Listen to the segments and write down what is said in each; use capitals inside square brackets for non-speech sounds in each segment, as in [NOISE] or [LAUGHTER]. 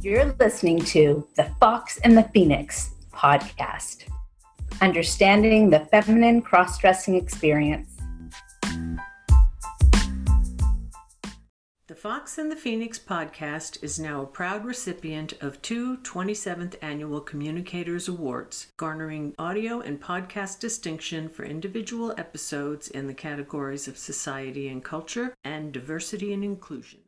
You're listening to the Fox and the Phoenix podcast, understanding the feminine cross dressing experience. The Fox and the Phoenix podcast is now a proud recipient of two 27th Annual Communicators Awards, garnering audio and podcast distinction for individual episodes in the categories of society and culture and diversity and inclusion.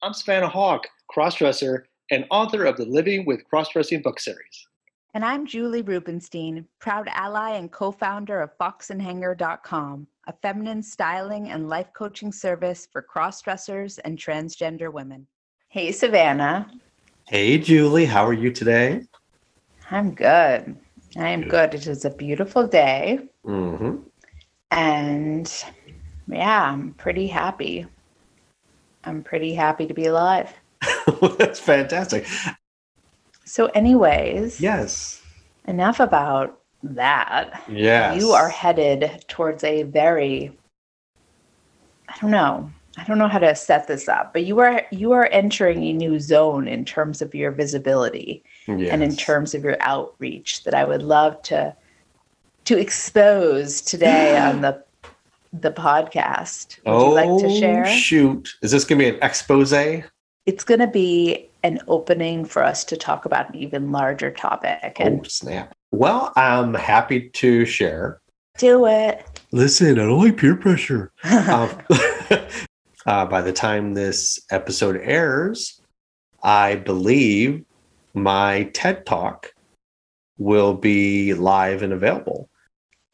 I'm Savannah Hawk, crossdresser and author of the Living with Crossdressing book series. And I'm Julie Rubenstein, proud ally and co founder of foxandhanger.com, a feminine styling and life coaching service for crossdressers and transgender women. Hey, Savannah. Hey, Julie. How are you today? I'm good. I am good. It is a beautiful day. Mm-hmm. And yeah, I'm pretty happy. I'm pretty happy to be alive. [LAUGHS] That's fantastic. So, anyways, yes. Enough about that. Yes. You are headed towards a very I don't know. I don't know how to set this up, but you are you are entering a new zone in terms of your visibility yes. and in terms of your outreach that I would love to to expose today [GASPS] on the the podcast. Would oh, you like to oh, share? Shoot. Is this gonna be an expose? It's going to be an opening for us to talk about an even larger topic. And oh, snap. Well, I'm happy to share. Do it. Listen, I don't like peer pressure. [LAUGHS] um, [LAUGHS] uh, by the time this episode airs, I believe my TED Talk will be live and available.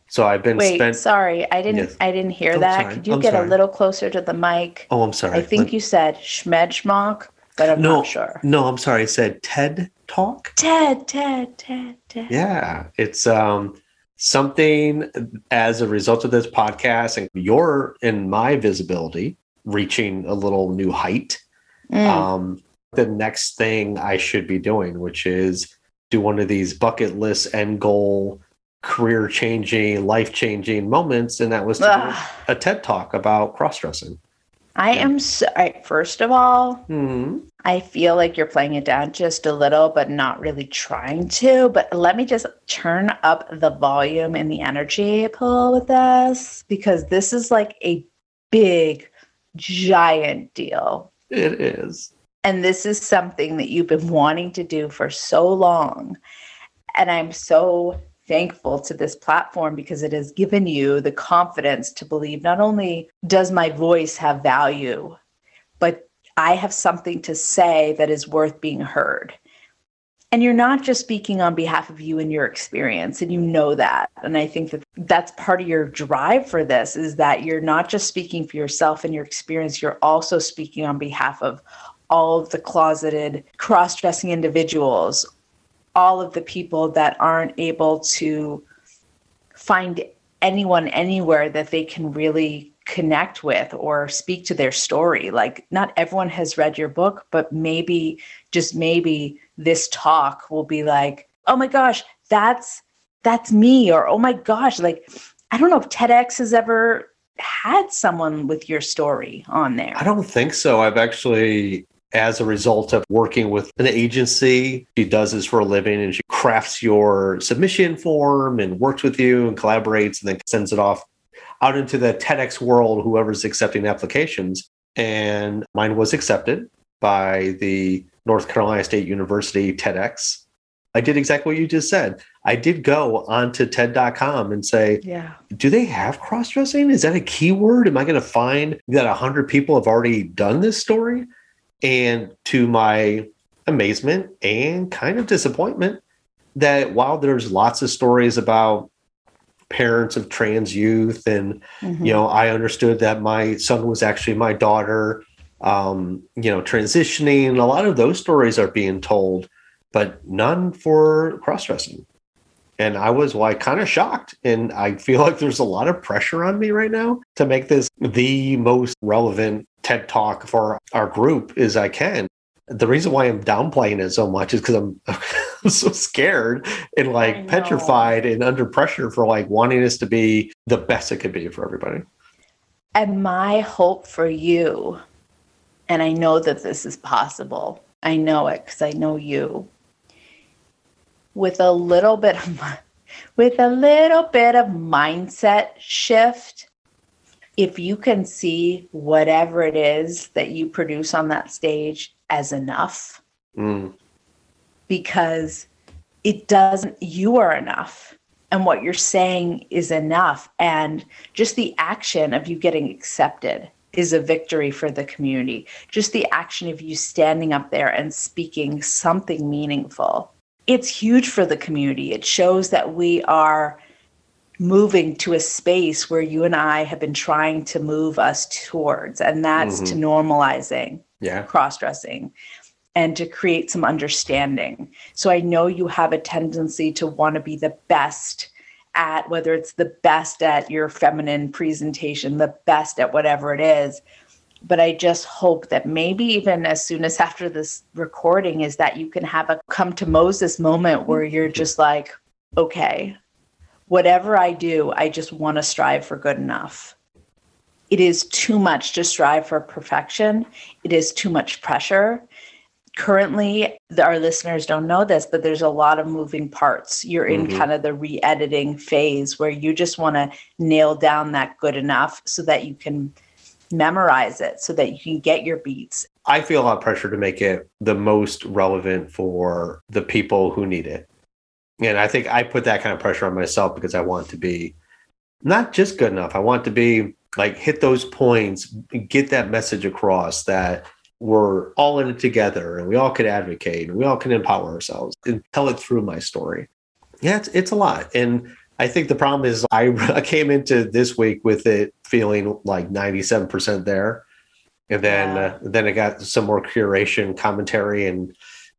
So I've been Wait, spent. sorry, I didn't. Yes. I didn't hear that. Sorry. Could you I'm get sorry. a little closer to the mic? Oh, I'm sorry. I think Let... you said schmedschmock, but I'm no, not sure. No, I'm sorry. I said TED Talk. TED, TED, TED, TED. Yeah, it's um something as a result of this podcast and your and my visibility reaching a little new height. Mm. Um, the next thing I should be doing, which is do one of these bucket list end goal career changing, life changing moments, and that was a TED talk about cross dressing. I yeah. am so, I, first of all, mm-hmm. I feel like you're playing it down just a little, but not really trying to. But let me just turn up the volume and the energy pull with this because this is like a big, giant deal. It is. And this is something that you've been wanting to do for so long. And I'm so thankful to this platform because it has given you the confidence to believe not only does my voice have value, but I have something to say that is worth being heard. And you're not just speaking on behalf of you and your experience, and you know that. And I think that that's part of your drive for this is that you're not just speaking for yourself and your experience, you're also speaking on behalf of all of the closeted cross dressing individuals all of the people that aren't able to find anyone anywhere that they can really connect with or speak to their story. Like, not everyone has read your book, but maybe, just maybe, this talk will be like, oh my gosh, that's that's me or oh my gosh like i don't know if tedx has ever had someone with your story on there i don't think so i've actually as a result of working with an agency. She does this for a living and she crafts your submission form and works with you and collaborates and then sends it off out into the TEDx world, whoever's accepting applications. And mine was accepted by the North Carolina State University TEDx. I did exactly what you just said. I did go onto TED.com and say, yeah. do they have cross dressing? Is that a keyword? Am I going to find that 100 people have already done this story? And to my amazement and kind of disappointment, that while there's lots of stories about parents of trans youth, and mm-hmm. you know, I understood that my son was actually my daughter, um, you know, transitioning. A lot of those stories are being told, but none for cross dressing. And I was like kind of shocked. And I feel like there's a lot of pressure on me right now to make this the most relevant TED talk for our group as I can. The reason why I'm downplaying it so much is because [LAUGHS] I'm, so scared and like petrified and under pressure for like wanting this to be the best it could be for everybody. And my hope for you, and I know that this is possible, I know it because I know you. With a little bit of [LAUGHS] with a little bit of mindset shift, if you can see whatever it is that you produce on that stage as enough, Mm. because it doesn't, you are enough. And what you're saying is enough. And just the action of you getting accepted is a victory for the community. Just the action of you standing up there and speaking something meaningful. It's huge for the community. It shows that we are moving to a space where you and I have been trying to move us towards, and that's to mm-hmm. normalizing Yeah. cross dressing and to create some understanding. So I know you have a tendency to want to be the best at whether it's the best at your feminine presentation, the best at whatever it is. But I just hope that maybe even as soon as after this recording is that you can have a come to Moses moment where you're mm-hmm. just like, okay, whatever I do, I just want to strive for good enough. It is too much to strive for perfection. It is too much pressure. Currently, our listeners don't know this, but there's a lot of moving parts. You're in Mhm. kind of the re editing phase where you just want to nail down that good enough so that you can memorize it, so that you can get your beats. I feel a lot of pressure to make it the most relevant for the people who need it. And I think I put that kind of pressure on myself because I want to be not just good enough. I want to be like hit those points, get that message across that we're all in it together and we all can advocate and we all can empower ourselves and tell it through my story. Yeah, it's, it's a lot. And I think the problem is I, [LAUGHS] I came into this week with it feeling like 97% there. And then Yeah. uh, then I got some more curation commentary and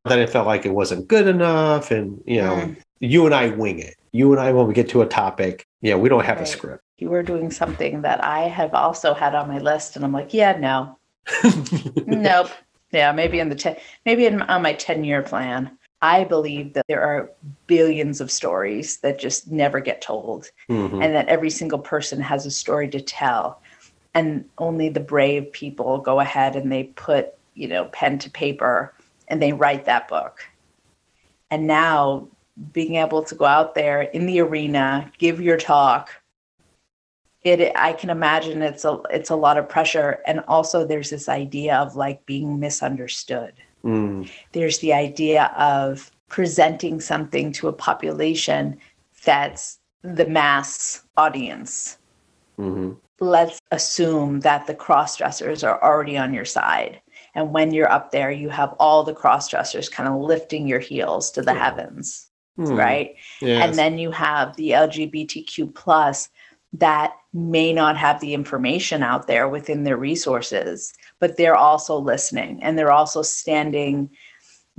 then it felt like it wasn't good enough. And you know, Mm. You and I wing it. You and I when we get to a topic, yeah, we don't have a script. You were doing something that I have also had on my list, and I'm like, yeah, no, [LAUGHS] nope. Yeah, maybe in the ten, maybe in, on my ten year plan. I believe that there are billions of stories that just never get told, Mhm. and that every single person has a story to tell, and only the brave people go ahead and they put you know pen to paper and they write that book. And now being able to go out there in the arena, give your talk, it i can imagine it's a it's a lot of pressure and also there's this idea of like being misunderstood Mm. there's the idea of presenting something to a population that's the mass audience Mhm. let's assume that the cross dressers are already on your side and when you're up there you have all the cross dressers kind of lifting your heels to the Yeah. heavens Mm. right Yes. and then you have the lgbtq plus that may not have the information out there within their resources but they're also listening and they're also standing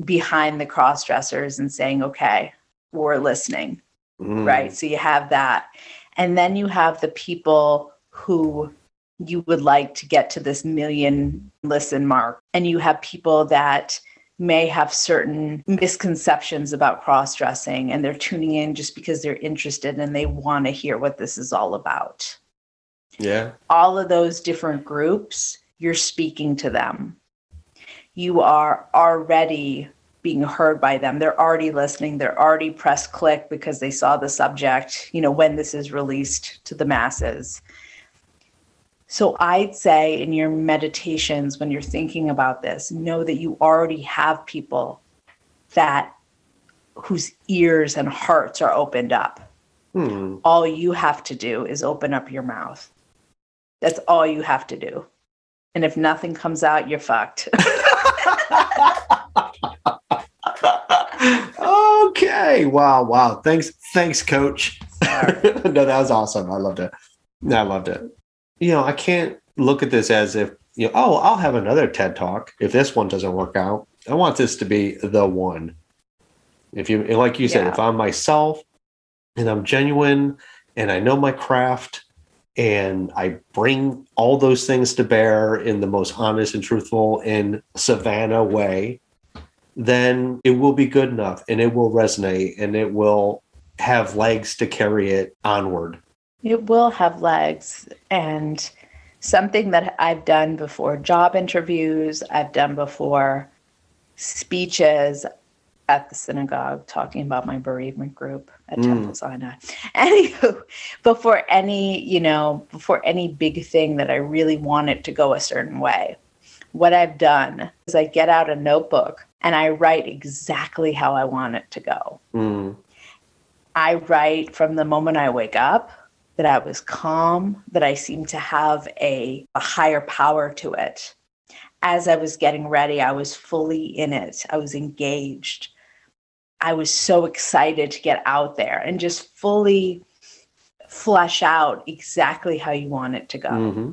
behind the cross dressers and saying okay we're listening Mm. right so you have that and then you have the people who you would like to get to this million listen mark and you have people that may have certain misconceptions about cross dressing and they're tuning in just because they're interested and they want to hear what this is all about Yeah. all of those different groups, you're speaking to them. You are already being heard by them. They're already listening. They're already press click because they saw the subject, you know, when this is released to the masses. So I'd say in your meditations, when you're thinking about this, know that you already have people that whose ears and hearts are opened up Hmm. all you have to do is open up your mouth. That's all you have to do. And if nothing comes out, you're fucked. [LAUGHS] okay. Wow. Wow. Thanks. Thanks, coach. [LAUGHS] No, that was awesome. I loved it. I loved it. You know, I can't look at this as if, you know, oh, I'll have another TED talk if this one doesn't work out. I want this to be the one. If you, like you said, Yeah. if I'm myself and I'm genuine and I know my craft and I bring all those things to bear in the most honest and truthful and Savannah way, then it will be good enough and it will resonate and it will have legs to carry it onward. It will have legs. And something that I've done before job interviews, I've done before speeches at the synagogue talking about my bereavement group at Mm. Temple Sinai. [LAUGHS] Anywho, before any, you know, before any big thing that I really want it to go a certain way, what I've done is I get out a notebook and I write exactly how I want it to go. Mm. I write from the moment I wake up that I was calm, that I seemed to have a, a higher power to it. As I was getting ready, I was fully in it, I was engaged. I was so excited to get out there and just fully flesh out exactly how you want it to go. hmm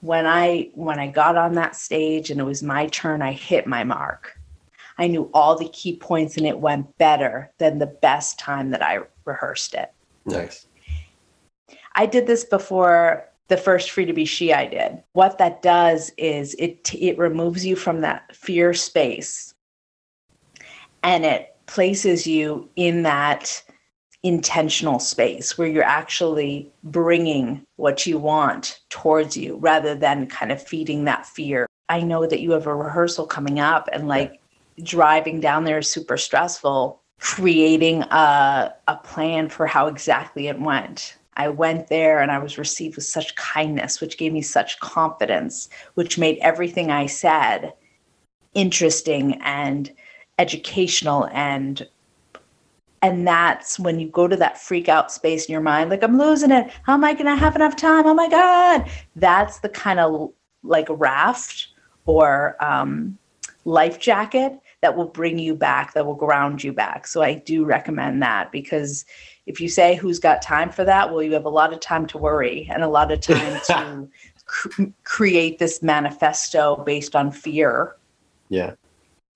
When I when I got on that stage and it was my turn, I hit my mark. I knew all the key points and it went better than the best time that I rehearsed it. Nice. I did this before the first Free to Be She I did. What that does is it it removes you from that fear space and it places you in that intentional space where you're actually bringing what you want towards you rather than kind of feeding that fear. I know that you have a rehearsal coming up and like driving down there is super stressful. Creating a, a plan for how exactly it went. I went there and I was received with such kindness, which gave me such confidence, which made everything I said interesting and educational. And and that's when you go to that freak out space in your mind like i'm losing it. How am i going to have enough time? Oh my god. That's the kind of like raft or um, life jacket that will bring you back that will ground you back so i do recommend that because if you say who's got time for that well you have a lot of time to worry and a lot of time [LAUGHS] to cr- create this manifesto based on fear Yeah.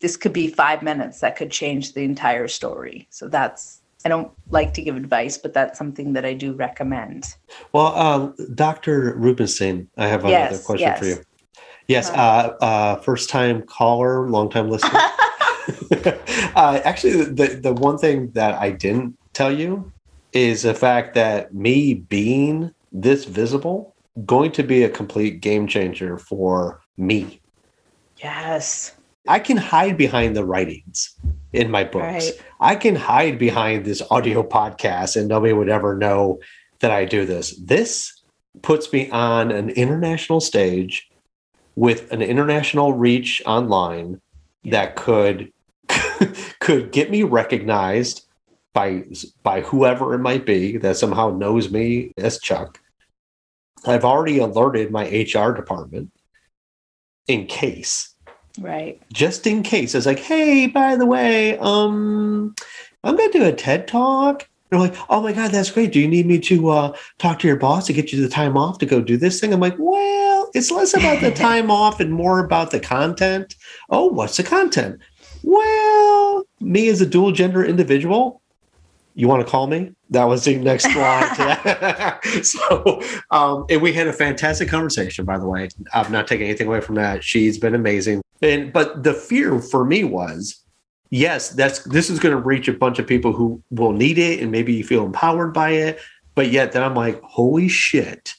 this could be five minutes that could change the entire story. So that's, I don't like to give advice, but that's something that I do recommend. Well, um, Dr. Rubenstein, I have another Yes, question yes. for you. Yes, uh, uh, first time caller, long time listener. [LAUGHS] [LAUGHS] uh, actually, the, the one thing that I didn't tell you is the fact that me being this visible going to be a complete game changer for me. Yes. I can hide behind the writings in my books. Right. I can hide behind this audio podcast and nobody would ever know that I do this. This puts me on an international stage with an international reach online that could [LAUGHS] could get me recognized by by whoever it might be that somehow knows me as Chuck. I've already alerted my HR department in case Right. just in case. It's like, hey, by the way, um, I'm going to do a TED talk. They're like, oh my God, that's great. Do you need me to uh, talk to your boss to get you the time off to go do this thing? I'm like, well, it's less about the [LAUGHS] time off and more about the content. Oh, what's the content? Well, me as a dual gender individual, you want to call me? That was the next [LAUGHS] line. [LAUGHS] so, um, and we had a fantastic conversation, by the way. I'm not taking anything away from that. She's been amazing. And but the fear for me was, yes, that's this is going to reach a bunch of people who will need it, and maybe you feel empowered by it. But yet, then I'm like, holy shit,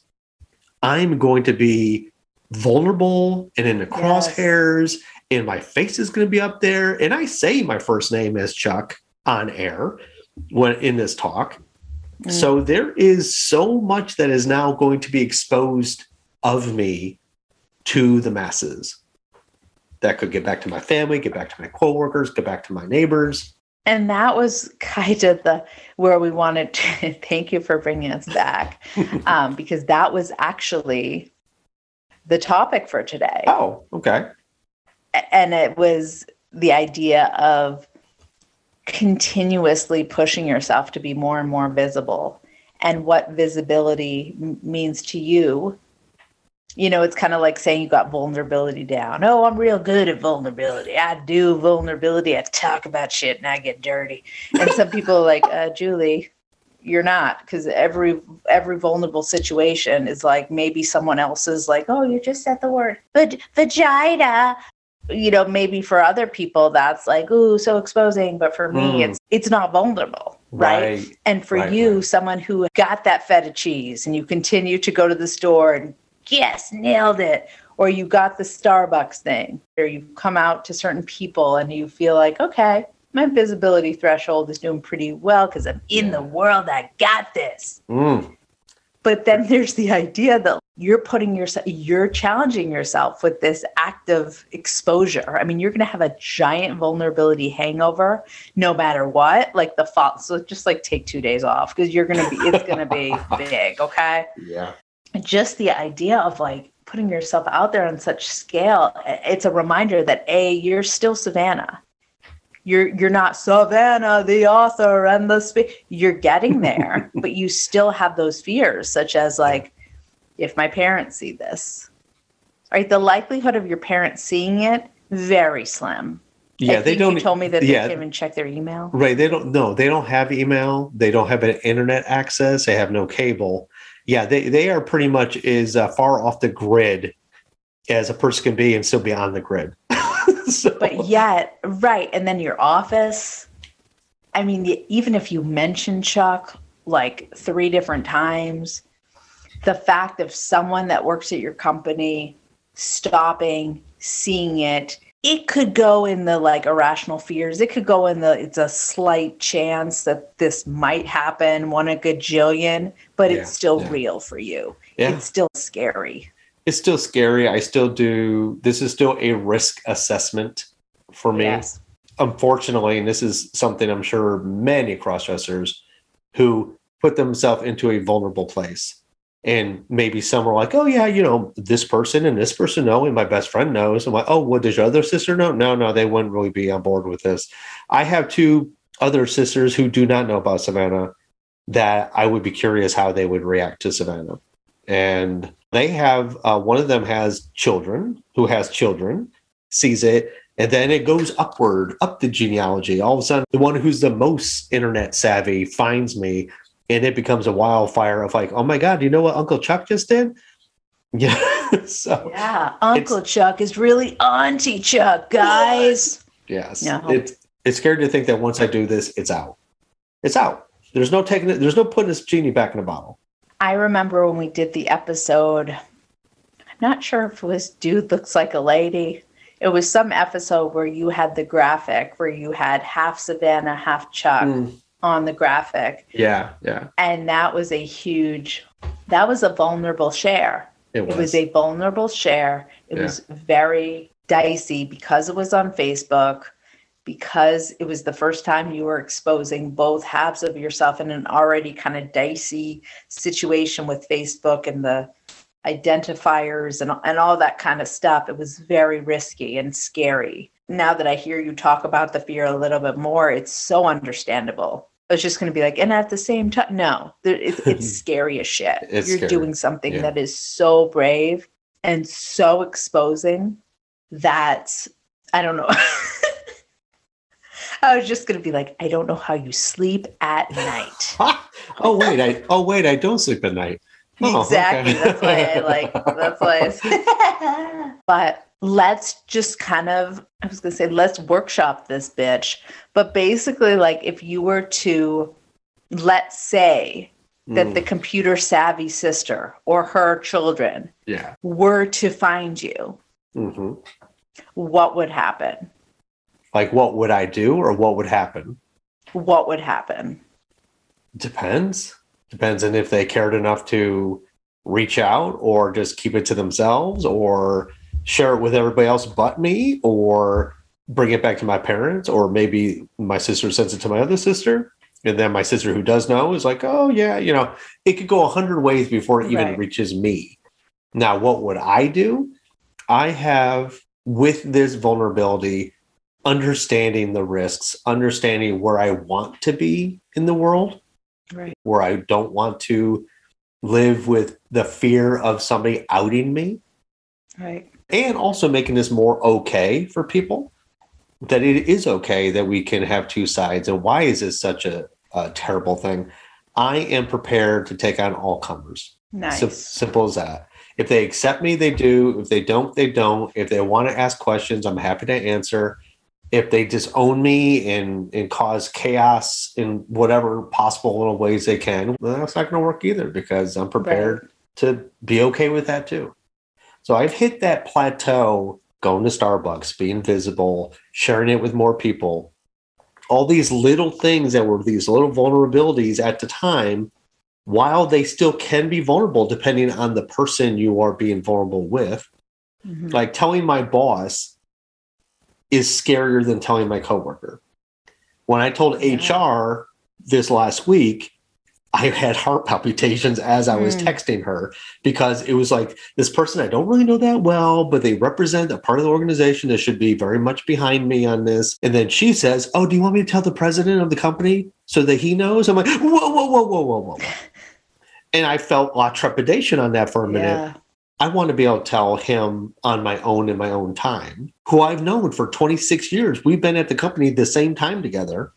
I'm going to be vulnerable and in the Yes. crosshairs, and my face is going to be up there. And I say my first name as Chuck on air when in this talk. Mm. So there is so much that is now going to be exposed of me to the masses. That could get back to my family, get back to my coworkers, get back to my neighbors. And that was kind of the where we wanted to [LAUGHS] thank you for bringing us back [LAUGHS] um, because that was actually the topic for today. Oh, okay. And it was the idea of continuously pushing yourself to be more and more visible and what visibility m- means to you you know it's kind of like saying you got vulnerability down. Oh i'm real good at vulnerability. I do vulnerability. I talk about shit and i get dirty. And some people are like uh, julie you're not. Because every every vulnerable situation is like maybe someone else is like oh you just said the word Vag- vagina. You know maybe for other people that's like ooh so exposing. But for me Mm. it's it's not vulnerable right, and for right, you right. someone who got that feta cheese and you continue to go to the store and yes, nailed it. Or you got the Starbucks thing, or you've come out to certain people and you feel like, okay, my visibility threshold is doing pretty well because I'm in the world. I got this. Mm. But then there's the idea that you're putting yourself, you're challenging yourself with this active exposure. I mean, you're going to have a giant vulnerability hangover no matter what. Like the fall, so just like take two days off because you're going to be, it's going to be [LAUGHS] big. Okay. Yeah. Just the idea of like putting yourself out there on such scale, it's a reminder that A, you're still Savannah you're you're not Savannah, the author and the spe- you're getting there, [LAUGHS] but you still have those fears, such as like, if my parents see this, right? The likelihood of your parents seeing it very slim. Yeah, they don't. You told me that they yeah. can't even check their email. Right. They don't. No, they don't have email. They don't have an internet access. They have no cable. Yeah, they they are pretty much as uh, far off the grid as a person can be and still be on the grid. [LAUGHS] so, But yet, right, and then your office. I mean, even if you mention Chuck like three different times, the fact of someone that works at your company stopping, seeing it, it could go in the like irrational fears. It could go in the it's a slight chance that this might happen, one a gajillion, but Yeah, it's still yeah. real for you. yeah, It's still scary. it's still scary. I still do. This is still a risk assessment for me. Yes. unfortunately, and this is something I'm sure many crossdressers who put themselves into a vulnerable place. And maybe some are like, oh, yeah, you know, this person and this person know, and my best friend knows. I'm like, oh, what does your other sister know? No, no, they wouldn't really be on board with this. I have two other sisters who do not know about Savannah that I would be curious how they would react to Savannah. And they have, uh, one of them has children who has children, sees it, and then it goes upward, up the genealogy. All of a sudden, the one who's the most internet savvy finds me, and it becomes a wildfire of like, oh my God, you know what Uncle Chuck just did? [LAUGHS] Yeah. so, Yeah. Uncle Chuck is really Auntie Chuck, guys. yes. No. It's, it's scary to think that once I do this, it's out. It's out. There's no taking it, there's no putting this genie back in a bottle. I remember when we did the episode, I'm not sure if it was Dude Looks Like a Lady. It was some episode where you had the graphic where you had half Savannah, half Chuck Mm. On the graphic. Yeah. Yeah. And that was a huge, that was a vulnerable share. It It was. was a vulnerable share. It Yeah. was very dicey because it was on Facebook, because it was the first time you were exposing both halves of yourself in an already kind of dicey situation with Facebook and the identifiers and, and all that kind of stuff. It was very risky and scary. Now that I hear you talk about the fear a little bit more, it's so understandable. I was just going to be like, and at the same time, no, there- it, it's [LAUGHS] scary as shit. It's You're scary. doing something Yeah. that is so brave and so exposing that I don't know. [LAUGHS] I was just going to be like, I don't know how you sleep at [LAUGHS] night. oh wait, I oh wait, I don't sleep at night. Oh, exactly. okay. That's why I like. That's why. I, but let's just kind of. I was gonna say let's workshop this bitch. But basically, like if you were to, let's say that Mm, the computer savvy sister or her children yeah. were to find you, hmm what would happen? Like, what would I do, or what would happen? What would happen? Depends. Depends on if they cared enough to reach out, or just keep it to themselves, or share it with everybody else but me, or bring it back to my parents, or maybe my sister sends it to my other sister. And then my sister, who does know, is like, oh, yeah, you know, it could go a hundred ways before it even Right. reaches me. Now, what would I do? I have, with this vulnerability, understanding the risks, understanding where I want to be in the world, Right. where I don't want to live with the fear of somebody outing me, Right. And also making this more okay for people that it is okay that we can have two sides. And why is this such a, a terrible thing? I am prepared to take on all comers. Nice. Sim- simple as that. If they accept me, they do. If they don't, they don't. If they want to ask questions, I'm happy to answer. If they disown me and, and cause chaos in whatever possible little ways they can, well, that's not going to work either because I'm prepared to be okay with that too. So I've hit that plateau going to Starbucks, being visible, sharing it with more people. All these little things that were these little vulnerabilities at the time, while they still can be vulnerable depending on the person you are being vulnerable with. Mhm. Like telling my boss is scarier than telling my coworker. When I told Yeah. HR this last week, I had heart palpitations as I was Mm. texting her because it was like this person I don't really know that well, but they represent a part of the organization that should be very much behind me on this. And then she says, Oh, do you want me to tell the president of the company so that he knows? I'm like, Whoa, whoa, whoa, whoa, whoa, whoa. And I felt a lot of trepidation on that for a minute. Yeah. I want to be able to tell him on my own in my own time, who I've known for 26 years. We've been at the company the same time together.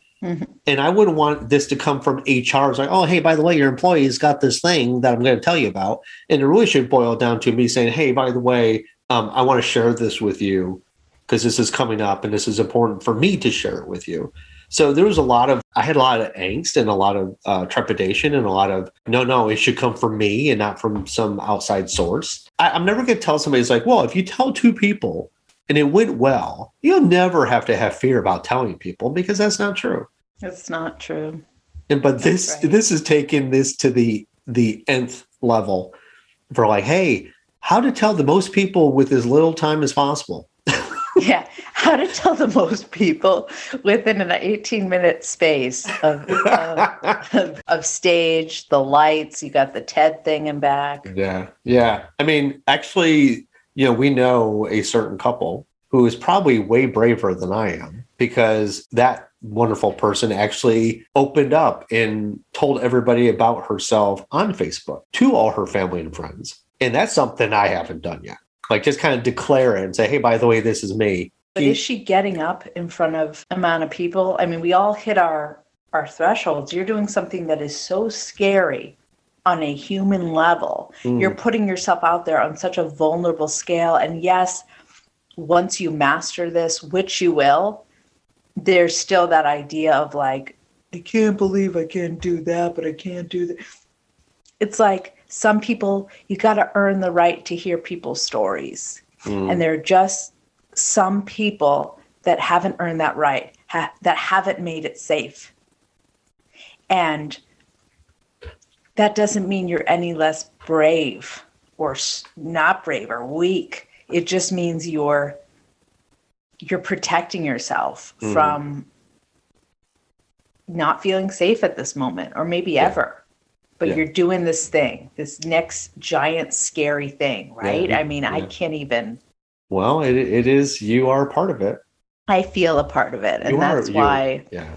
And I wouldn't want this to come from HR. It's like, oh, hey, by the way, your employee's got this thing that I'm going to tell you about. And it really should boil down to me saying, hey, by the way, um, I want to share this with you because this is coming up and this is important for me to share it with you. So there was a lot of, I had a lot of angst and a lot of uh, trepidation and a lot of, no, no, it should come from me and not from some outside source. I, I'm never going to tell somebody, it's like, well, if you tell two people and it went well, you'll never have to have fear about telling people because that's not true. It's not true. And but this right. this is taking this to the the nth level for like, hey, how to tell the most people with as little time as possible. [LAUGHS] Yeah. How to tell the most people within an 18 minute space of, of, of, of stage, the lights, you got the TED thing in back. Yeah. Yeah. I mean, actually, you know, we know a certain couple who is probably way braver than I am because that wonderful person actually opened up and told everybody about herself on Facebook to all her family and friends. And that's something I haven't done yet. Like just kind of declare it and say, hey, by the way, this is me. But is she getting up in front of a amount of people? I mean, we all hit our our thresholds. You're doing something that is so scary on a human level. Mm. You're putting yourself out there on such a vulnerable scale. And yes, once you master this, which you will, there's still that idea of like, I can't believe I can't do that, but I can't do that. It's like some people, you got to earn the right to hear people's stories. Mm. And there are just some people that haven't earned that right, ha- that haven't made it safe. And that doesn't mean you're any less brave or not brave or weak. It just means you're you're protecting yourself Mhm. from not feeling safe at this moment or maybe Yeah. ever. But Yeah. you're doing this thing, this next giant scary thing, right? Yeah. I mean, I can't even Well, it, it is, you are a part of it. I feel a part of it. And You that's you- why Yeah.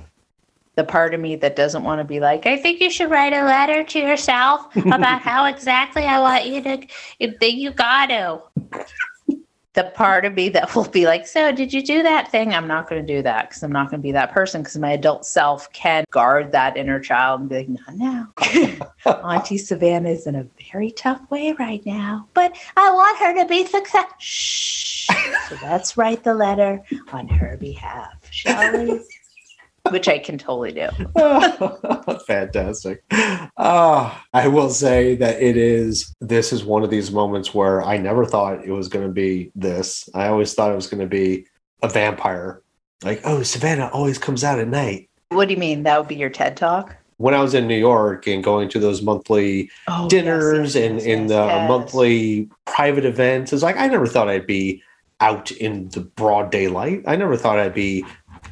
the part of me that doesn't want to be like, I think you should write a letter to yourself about [LAUGHS] how exactly I want you to, you think you got to. The part of me that will be like, So, did you do that thing? I'm not going to do that because I'm not going to be that person because my adult self can guard that inner child and be like, Not now. [LAUGHS] Auntie Savannah is in a very tough way right now, but I want her to be successful. Shh. So let's write the letter on her behalf, shall we? Which I can totally do. [LAUGHS] Fantastic. Ah, I will say that it is, this is one of these moments where I never thought it was going to be this. I always thought it was going to be a vampire. Like, oh, Savannah always comes out at night. What do you mean? That would be your TED talk? When I was in New York and going to those monthly Oh, dinners and in the monthly private events, it's like I never thought I'd be out in the broad daylight. I never thought I'd be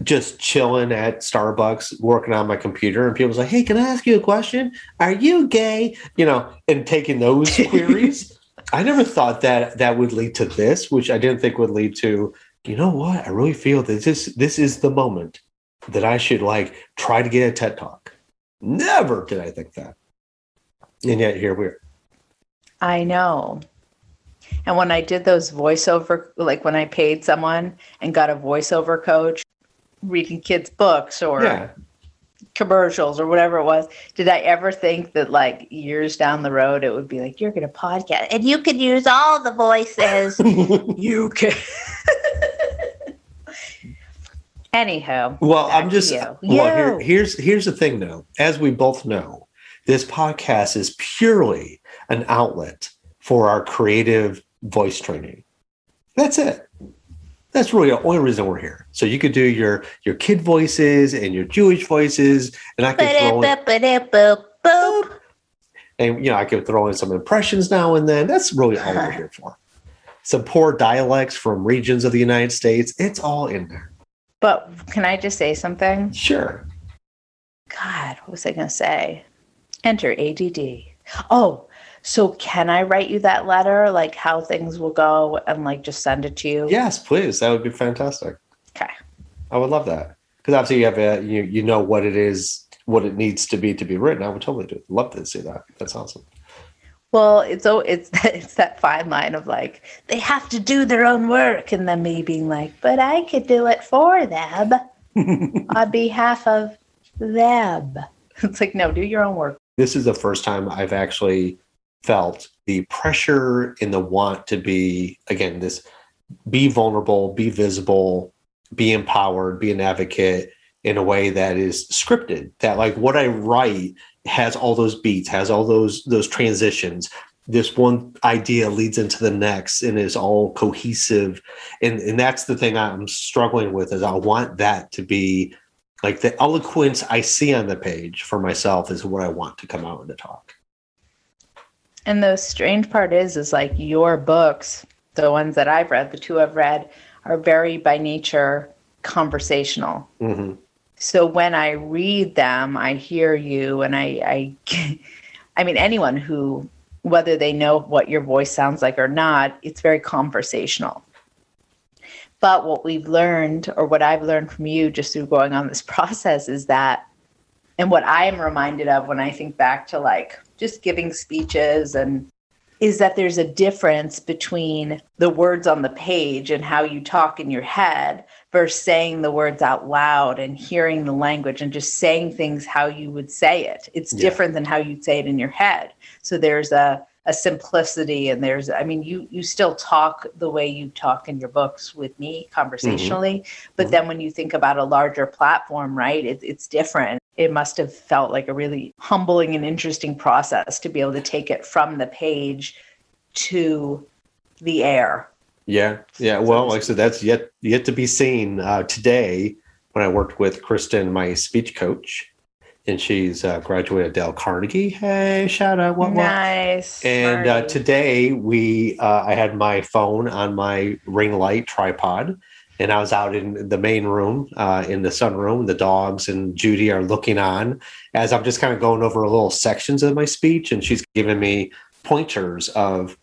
just chilling at Starbucks working on my computer and people's like, "Hey, can I ask you a question? Are you gay?" You know, and taking those [LAUGHS] queries. I never thought that that would lead to this, which I didn't think would lead to. You know what? I really feel that this this is the moment that I should like try to get a TED talk. Never did I think that, and yet here we are. I know. And when I did those voiceover, like when I paid someone and got a voiceover coach reading kids' books or Yeah, commercials or whatever it was, did I ever think that like years down the road it would be like, you're going to podcast and you can use all the voices [LAUGHS] you can. [LAUGHS] Anyhow, Well, I'm just well. Here, here's here's the thing, though. As we both know, this podcast is purely an outlet for our creative voice training. That's it. That's really the only reason we're here. So you could do your your kid voices and your Jewish voices, and I could throw in, and you know I could throw in some impressions now and then. That's really all we're here for. Some poor dialects from regions of the United States. It's all in there. But can I just say something? Sure. God, what was I going to say? Enter ADD. Oh, so can I write you that letter, like how things will go, and like just send it to you? Yes, please. That would be fantastic. Okay. I would love that because obviously you have a you you know what it is, what it needs to be to be written. I would totally do. Love to see that. That's awesome. Well, it's oh, it's [LAUGHS] it's that fine line of like they have to do their own work, and then me being like, but I could do it for them [LAUGHS] on behalf of them. [LAUGHS] It's like no, do your own work. This is the first time I've actually felt the pressure and the want to be again this be vulnerable be visible be empowered be an advocate in a way that is scripted that like what i write has all those beats has all those those transitions. This one idea leads into the next and is all cohesive. And and that's the thing i'm struggling with is i want that to be like the eloquence i see on the page for myself is what i want to come out in the talk and the strange part is, is like your books, the ones that I've read, the two I've read, are very by nature conversational. Mm-hmm. So when I read them, I hear you, and I, I, [LAUGHS] I mean, anyone who, whether they know what your voice sounds like or not, it's very conversational. But what we've learned, or what I've learned from you just through going on this [LAUGHS] process, is that, and what I am reminded of when I think back to like just giving speeches and is that there's a difference between the words on the page and how you talk in your head versus saying the words out loud and hearing the language and just saying things how you would say it. It's yeah. different than how you'd say it in your head. So there's a a simplicity and there's i mean you you still talk the way you talk in your books with me conversationally mm-hmm. but mm-hmm. then when you think about a larger platform right it, it's different it must have felt like a really humbling and interesting process to be able to take it from the page to the air. Yeah, yeah. Well, like I said, that's yet yet to be seen. Uh, today, when I worked with Kristen, my speech coach, and she's uh, graduated Dale Carnegie. Hey, shout out! What, what? Nice. And uh, today we, uh, I had my phone on my ring light tripod, and I was out in the main room, uh, in the sunroom. The dogs and Judy are looking on as I'm just kind of going over little sections of my speech, and she's giving me pointers of,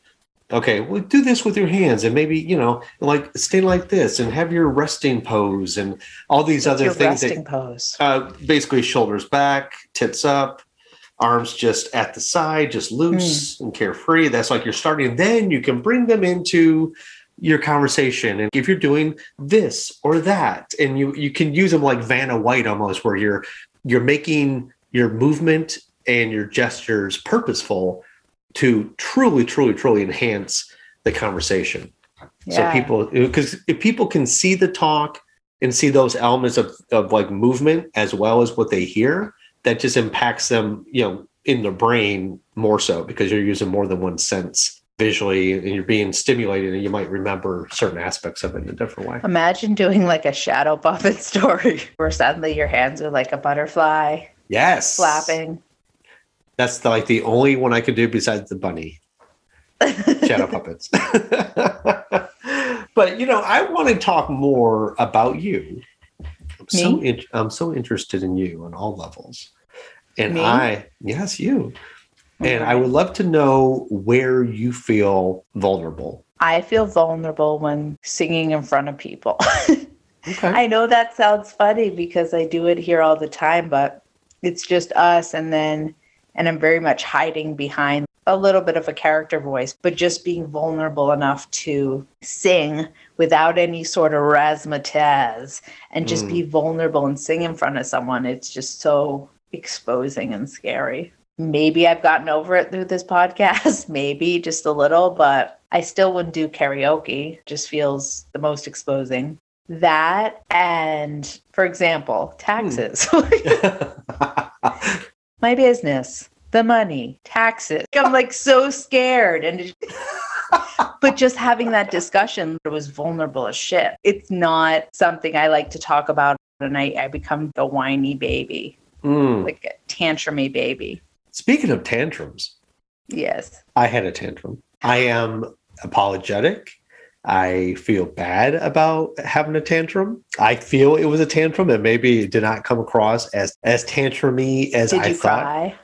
okay, well, do this with your hands, and maybe you know, like stay like this, and have your resting pose, and all these What's other things. Resting that, pose. Uh, basically, shoulders back, tits up. Arms just at the side, just loose mm. and carefree. That's like you're starting. Then you can bring them into your conversation and if you're doing this or that and you you can use them like vanna white almost where you're you're making your movement and your gestures purposeful to truly truly truly enhance the conversation yeah. so people because if people can see the talk and see those elements of, of like movement as well as what they hear that just impacts them you know in the brain more so because you're using more than one sense visually and you're being stimulated and you might remember certain aspects of it in a different way. Imagine doing like a shadow puppet [LAUGHS] story where suddenly your hands are like a butterfly. Yes. Flapping. That's the, like the only one I could do besides the bunny. [LAUGHS] shadow puppets. but you know, I want to talk more about you. I'm Me? so in, I'm so interested in you on all levels. And Me? I yes, you. And I would love to know where you feel vulnerable. I feel vulnerable when singing in front of people. [LAUGHS] okay. I know that sounds funny because I do it here all the time, but it's just us. And then, and I'm very much hiding behind a little bit of a character voice, but just being vulnerable enough to sing without any sort of razzmatazz and just mm. be vulnerable and sing in front of someone. It's just so exposing and scary maybe I've gotten over it through this podcast, [LAUGHS] maybe just a little, but I still wouldn't do karaoke. just feels the most exposing. That and, for example, taxes. Hmm. [LAUGHS] [LAUGHS] My business, the money, taxes. I'm like so scared and but just having that discussion it was vulnerable as shit it's not something i like to talk about and i, I become the whiny baby Mm. like a tantrumy baby Speaking of tantrums, yes I had a tantrum. I am apologetic. I feel bad about having a tantrum. I feel it was a tantrum and maybe it did not come across as as tantrumy as did I you thought. cry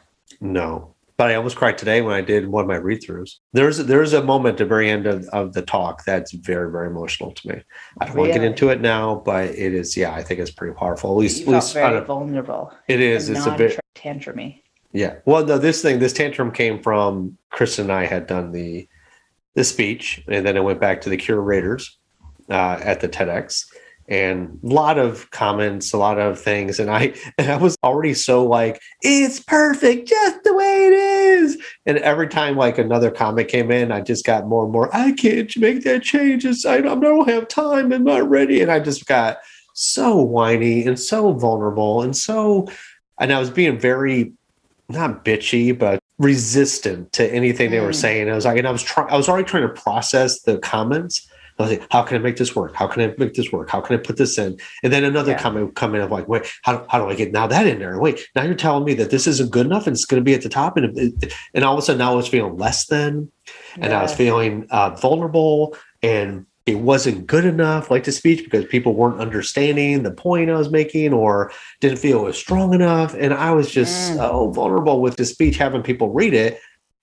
No. But I almost cried today when I did one of my read throughs. There's there's a moment at the very end of, of the talk that's very, very emotional to me. I don't want to get into it now, but it is, yeah, I think it's pretty powerful. At least, you at least very a- vulnerable it is. and It's a bit non-tantrumy yeah. Well, no, this thing, this tantrum came from Chris and I had done the the speech, and then it went back to the curators uh, at the TEDx, and a lot of comments, a lot of things, and I [LAUGHS] and I was already so like, it's perfect, just the way it is. And every time like another comment came in, I just got more and more. I can't make that change. It's, I don't, have time. I'm not ready, and I just got so whiny and so vulnerable and so, and I was being very not bitchy, but resistant to anything they were Mm. saying. I was like, and I was trying, I was already trying to process the comments. I was like, how can I make this work? How can I make this work? How can I put this in? And then another Yeah. comment would come in of like, wait, how, how do I get now that in there? Wait, now you're telling me that this isn't good enough and it's going to be at the top. And, it, and all of a sudden now I was feeling less than, and I was feeling uh, vulnerable and it wasn't good enough like the speech because people weren't understanding the point I was making or didn't feel it was strong enough. And I was just Mm. so vulnerable with the speech, having people read it.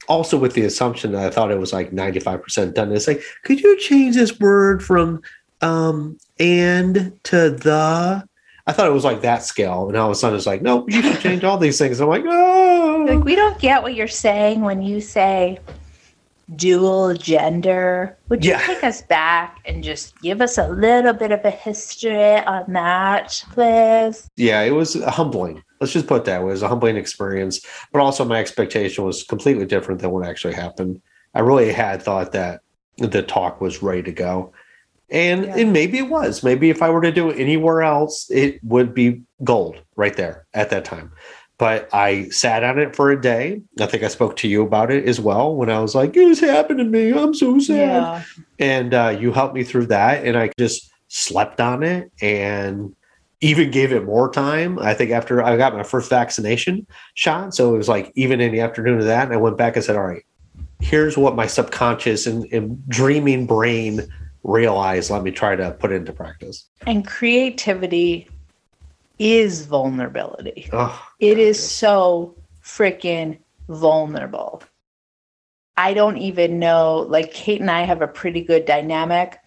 Also, with the assumption that I thought it was like 95% done. It's like, could you change this word from um and to the? I thought it was like that scale. And all of a sudden it's like, no, you should change all these things. I'm like, oh. like we don't get what you're saying when you say dual gender would you Yeah. take us back and just give us a little bit of a history on that please yeah, it was humbling. Let's just put that way. It was a humbling experience, but also my expectation was completely different than what actually happened. I really had thought that the talk was ready to go. And, Yeah. and maybe it was. Maybe if I were to do it anywhere else, it would be gold right there at that time. But I sat on it for a day. I think I spoke to you about it as well when I was like, this happened to me. I'm so sad. And uh, you helped me through that and i just slept on it and even gave it more time. I think after i got my first vaccination shot so it was like even in the afternoon of that and i went back and said all right here's what my subconscious and, and dreaming brain realized. Let me try to put it into practice. And creativity is vulnerability. Oh it is so freaking vulnerable. I don't even know like kate and i have a pretty good dynamic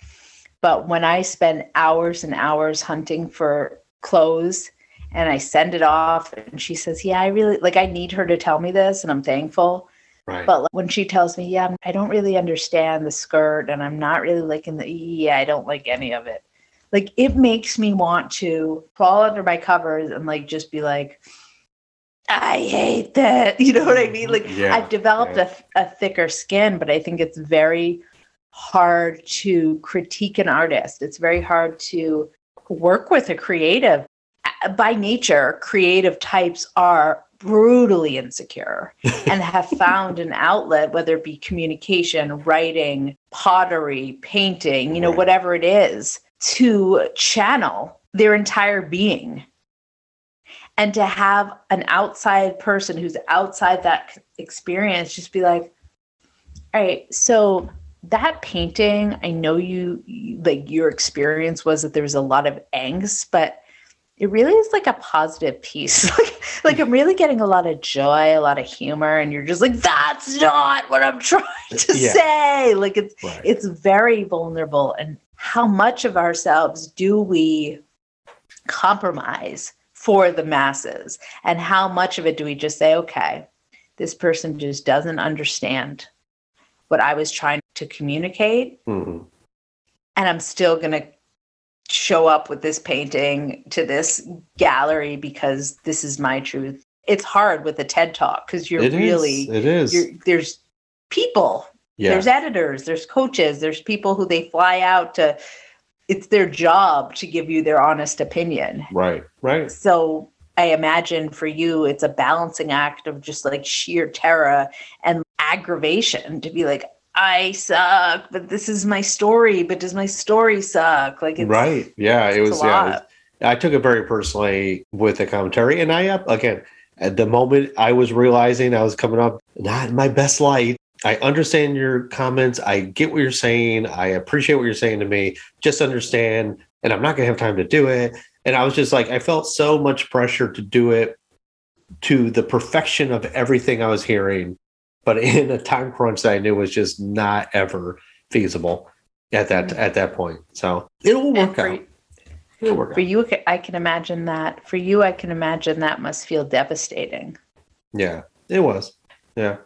but when i spend hours and hours hunting for clothes and i send it off and she says yeah i really like i need her to tell me this and i'm thankful. Right. But like, when she tells me yeah i don't really understand the skirt and i'm not really liking the yeah i don't like any of it like it makes me want to crawl under my covers and like just be like i hate that. [LAUGHS] You know what i mean? Like Yeah, i've developed yeah. a, a thicker skin but i think it's very hard to critique an artist. It's very hard to work with a creative. By nature creative types are brutally insecure [LAUGHS] and have found an outlet, whether it be communication, writing, pottery, painting, you know, whatever it is, to channel their entire being. And to have an outside person who's outside that experience just be like, all right, so that painting, I know you, like your experience was that there was a lot of angst, but it really is like a positive piece. [LAUGHS] like, like I'm really getting a lot of joy, a lot of humor, and you're just like, that's not what I'm [LAUGHS] trying to Yeah. say. Like it's right it's very vulnerable. And how much of ourselves do we compromise for the masses? And how much of it do we just say, okay, this person just doesn't understand what I was trying to communicate, Mhm. and I'm still gonna show up with this painting to this gallery because this is my truth. It's hard with a TED talk because you're It is. really it is you're there's people yeah there's editors there's coaches there's people who they fly out to it's their job to give you their honest opinion right right so i imagine for you it's a balancing act of just like sheer terror and aggravation to be like I suck, but this is my story. But does my story suck? Like, it's, right? Yeah, it was. a Yeah, lot. it was- I took it very personally with the commentary, and I again at the moment I was realizing I was coming up not in my best light. I understand your comments. I get what you're saying. I appreciate what you're saying to me. Just understand, and I'm not going to have time to do it. And I was just like, I felt so much pressure to do it to the perfection of everything I was hearing, but [LAUGHS] in a time crunch that I knew was just not ever feasible at that mm-hmm. at that point. So it'll work for, out. It'll work for out. you, I can imagine that. For you, I can imagine that must feel devastating. Yeah, it was. Yeah,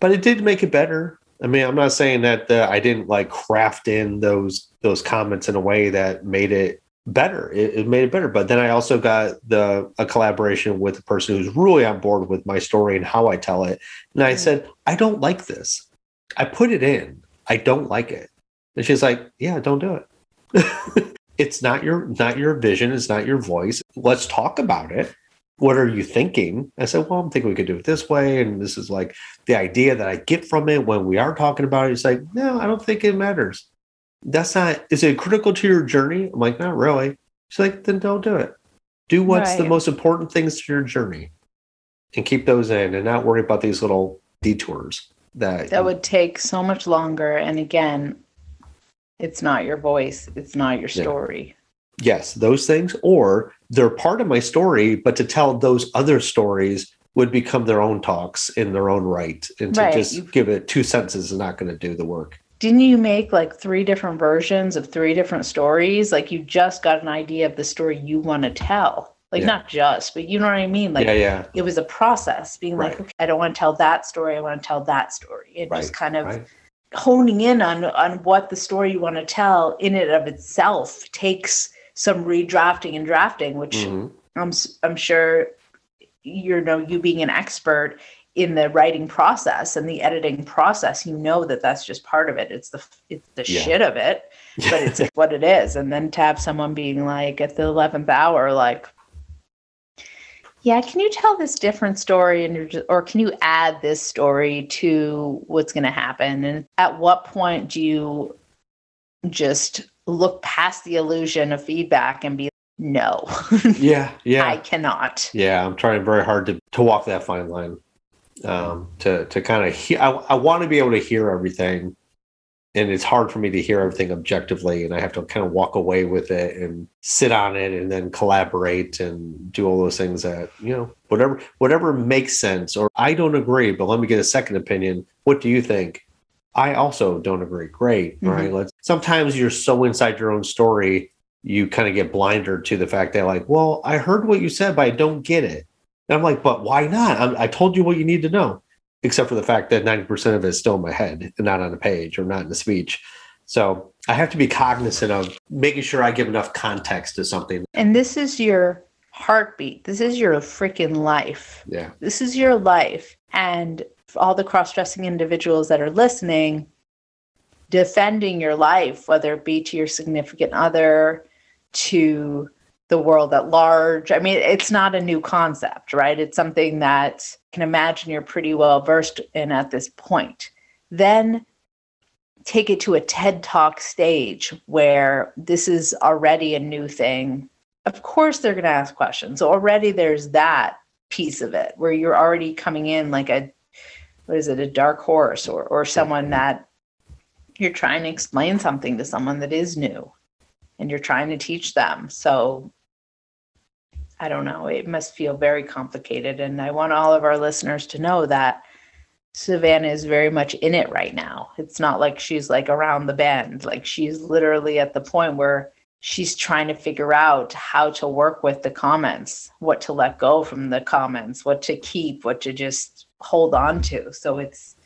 but it did make it better. I mean, I'm not saying that uh, I didn't like craft in those those comments in a way that made it better. It, it made it better. But then I also got the a collaboration with a person who's really on board with my story and how I tell it. And I Mm. said, I don't like this. I put it in. I don't like it. And she's like, Yeah, don't do it. [LAUGHS] it's not your not your vision. It's not your voice. Let's talk about it what are you thinking? I said, well, I'm thinking we could do it this way. And this is like the idea that I get from it when we are talking about it. It's like, no, I don't think it matters. That's not, is it critical to your journey? I'm like, not really. She's like, then don't do it. Do what's the most important things to your journey and keep those in and not worry about these little detours that, That would take so much longer. And again, it's not your voice, it's not your Yeah. Yes, those things, or they're part of my story, but to tell those other stories would become their own talks in their own right. And to Right, just you- give it two sentences is not going to do the work. Didn't you make like three different versions of three different stories? Like you just got an idea of the story you want to tell. Like Yeah. not just, but you know what I mean? Like yeah, yeah, it was a process being like, okay, I don't want to tell that story. I want to tell that story. And just kind of right. honing in on on what the story you want to tell in and of itself takes some redrafting and drafting, which Mhm. I'm I'm sure you know you being an expert in the writing process and the editing process, you know that that's just part of it. It's the it's the Yeah. shit of it, but it's [LAUGHS] what it is. And then to have someone being like at the eleventh hour, like, yeah, can you tell this different story and you're just, or can you add this story to what's going to happen? And at what point do you just look past the illusion of feedback and be no, [LAUGHS] yeah, yeah, I cannot. yeah. I'm trying very hard to to walk that fine line. Um, to to kind of hear. I, I want to be able to hear everything, and it's hard for me to hear everything objectively, and I have to kind of walk away with it and sit on it, and then collaborate and do all those things that you know whatever whatever makes sense. Or I don't agree, but let me get a second opinion. What do you think? I also don't agree. Great, Mhm. right? Let's. Sometimes you're so inside your own story, you kind of get blinded to the fact that, like, well, I heard what you said, but I don't get it. And I'm like, but why not? I'm, I told you what you need to know, except for the fact that 90% of it is still in my head and not on the page or not in the speech. So I have to be cognizant of making sure I give enough context to something. And this is your heartbeat. This is your freaking life. Yeah. This is your life. And all the cross dressing individuals that are listening, defending your life, whether it be to your significant other, to the world at large. I mean, it's not a new concept, right? It's something that can imagine you're pretty well versed in at this point. Then take it to a TED Talk stage where this is already a new thing. Of course, they're going to ask questions. So already there's that piece of it where you're already coming in like a what is it, a dark horse or or someone that you're trying to explain something to someone that is new and you're trying to teach them. So I don't know, it must feel very complicated. And I want all of our listeners to know that Savannah is very much in it right now. It's not like she's like around the bend. Like she's literally at the point where she's trying to figure out how to work with the comments, what to let go from the comments, what to keep, what to just hold on to. So it's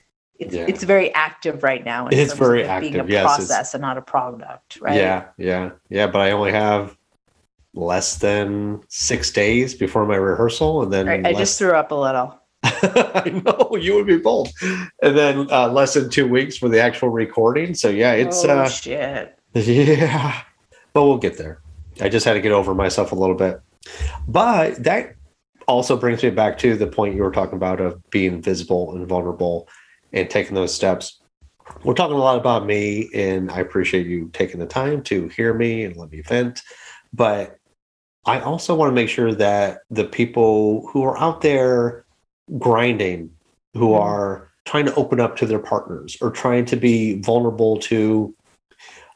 it's Yeah. it's very active right now. It's very it being active, a yes, process and not a product, right? Yeah. Yeah. Yeah. But I only have less than six days before my rehearsal. And then Right, I less- just threw up a little. [LAUGHS] I know you would be bold. And then uh, less than two weeks for the actual recording. So yeah, it's oh uh, shit. [LAUGHS] yeah, but we'll get there. I just had to get over myself a little bit. But that also brings me back to the point you were talking about of being visible and vulnerable. and taking those steps. We're talking a lot about me, and I appreciate you taking the time to hear me and let me vent. But I also want to make sure that the people who are out there grinding, who mm-hmm. are trying to open up to their partners or trying to be vulnerable to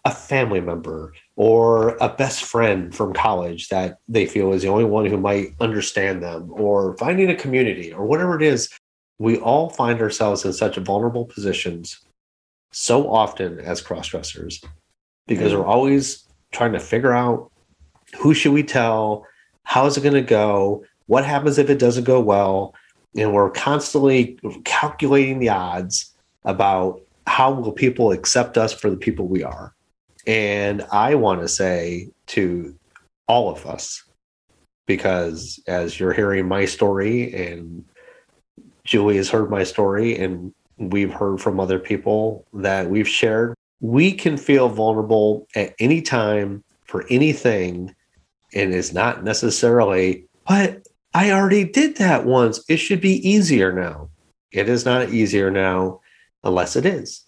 a family member or a best friend from college that they feel is the only one who might understand them or finding a community or whatever it is we all find ourselves in such vulnerable positions so often as cross-dressers because we're always trying to figure out who should we tell how is it going to go what happens if it doesn't go well and we're constantly calculating the odds about how will people accept us for the people we are and i want to say to all of us because as you're hearing my story and julie has heard my story and we've heard from other people that we've shared we can feel vulnerable at any time for anything and it's not necessarily but I already did that once. It should be easier now. It is not easier now unless it is.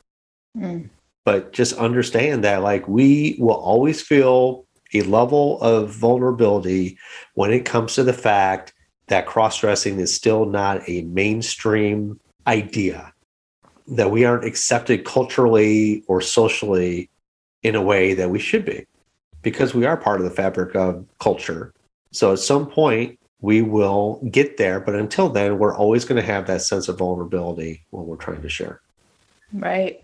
Mm. But just understand that, like, we will always feel a level of vulnerability when it comes to the fact that cross dressing is still not a mainstream idea, that we aren't accepted culturally or socially in a way that we should be, because we are part of the fabric of culture. So at some point, we will get there. But until then, we're always going to have that sense of vulnerability when we're trying to share. Right.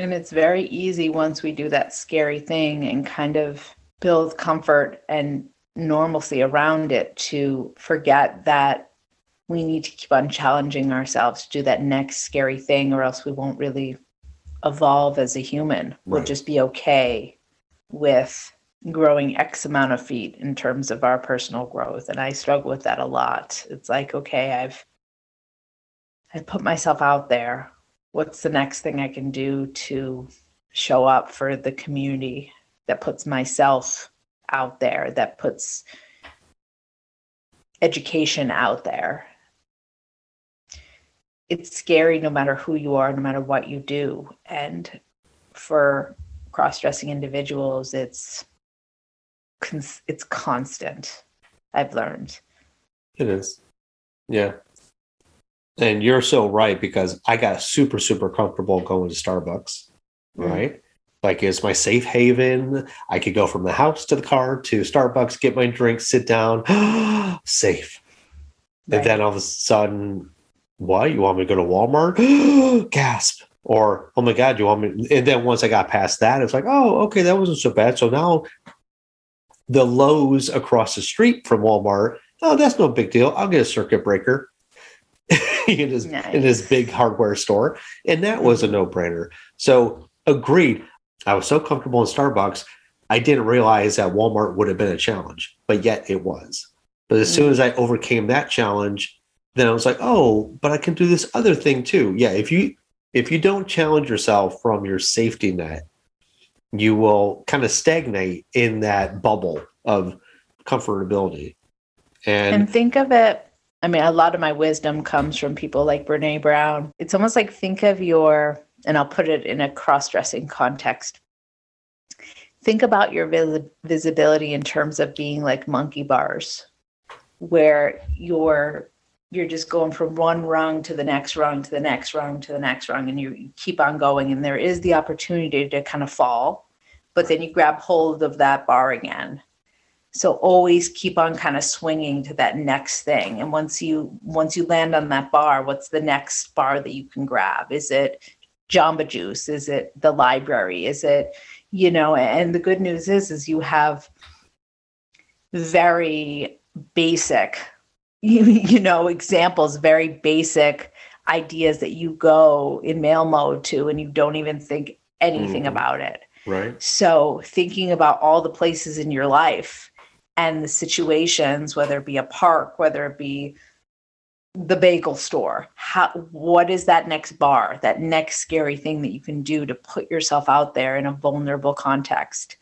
And it's very easy once we do that scary thing and kind of build comfort and normalcy around it to forget that we need to keep on challenging ourselves to do that next scary thing, or else we won't really evolve as a human. Right. We'll just be okay with growing X amount of feet in terms of our personal growth. And I struggle with that a lot. It's like, okay, I've I put myself out there. What's the next thing I can do to show up for the community that puts myself out there, that puts education out there? It's scary no matter who you are, no matter what you do. And for cross dressing individuals, it's it's constant. I've learned. It is. Yeah. And you're so right because I got super, super comfortable going to Starbucks, mm-hmm. right? Like it's my safe haven. I could go from the house to the car to Starbucks, get my drink, sit down, [GASPS] safe. Right. And then all of a sudden, what? You want me to go to Walmart? [GASPS] Gasp. Or, oh my God, you want me? And then once I got past that, it's like, oh, okay, that wasn't so bad. So now the Lowe's across the street from Walmart. Oh, that's no big deal. I'll get a circuit breaker [LAUGHS] in his nice. in his big hardware store, and that was a no brainer. So agreed. I was so comfortable in Starbucks, I didn't realize that Walmart would have been a challenge, but yet it was. But as mm soon as I overcame that challenge, then I was like, oh, but I can do this other thing too. Yeah, if you if you don't challenge yourself from your safety net, you will kind of stagnate in that bubble of comfortability. And, and think of it. I mean, a lot of my wisdom comes from people like Brene Brown. It's almost like think of your, and I'll put it in a cross dressing context. Think about your vis- visibility in terms of being like monkey bars, where you're you're just going from one rung to the next rung to the next rung to the next rung and you keep on going and there is the opportunity to kind of fall but then you grab hold of that bar again so always keep on kind of swinging to that next thing. And once you once you land on that bar what's the next bar that you can grab? Is it jamba juice? Is it the library? Is it you know and the good news is is you have very basic [LAUGHS] you, you know examples very basic ideas that you go in male mode to and you don't even think anything mm. about it. Right. So thinking about all the places in your life and the situations whether it be a park whether it be the bagel store how what is that next bar that next scary thing that you can do to put yourself out there in a vulnerable context?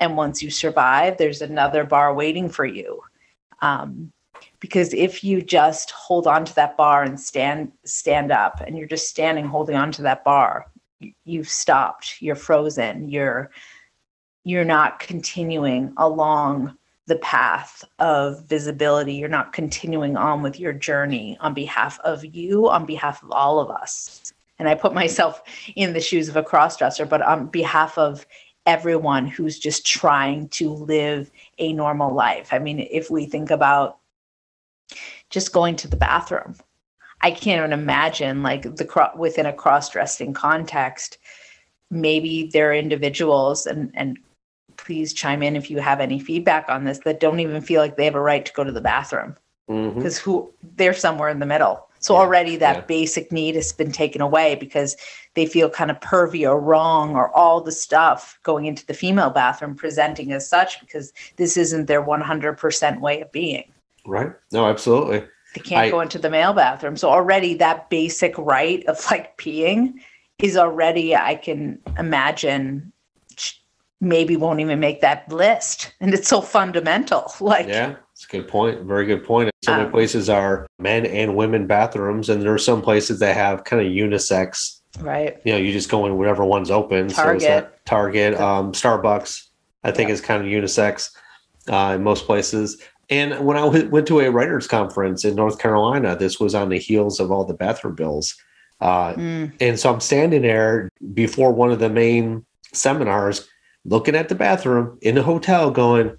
And once you survive there's another bar waiting for you. Um, because if you just hold on to that bar and stand stand up and you're just standing holding on to that bar you've stopped you're frozen you're you're not continuing along the path of visibility you're not continuing on with your journey on behalf of you on behalf of all of us and i put myself in the shoes of a crossdresser but on behalf of everyone who's just trying to live a normal life i mean if we think about just going to the bathroom. I can't even imagine like the within a cross-dressing context. Maybe there are individuals and and please chime in if you have any feedback on this that don't even feel like they have a right to go to the bathroom because mm-hmm. who they're somewhere in the middle. So yeah, already that yeah. basic need has been taken away because they feel kind of pervy or wrong or all the stuff going into the female bathroom presenting as such because this isn't their 100% way of being. Right. No, absolutely. They can't I, go into the male bathroom. So already that basic right of like peeing is already, I can imagine, maybe won't even make that list. And it's so fundamental. [LAUGHS] Like, yeah, it's a good point. Very good point. Some um, places are men and women bathrooms, and there are some places that have kind of unisex. Right. You know, you just go in whatever one's open. Target. So that Target, um, Starbucks, I think is kind of unisex uh, in most places. And when I went to a writers' conference in North Carolina, this was on the heels of all the bathroom bills. Uh, mm. And so I'm standing there before one of the main seminars, looking at the bathroom in the hotel, going,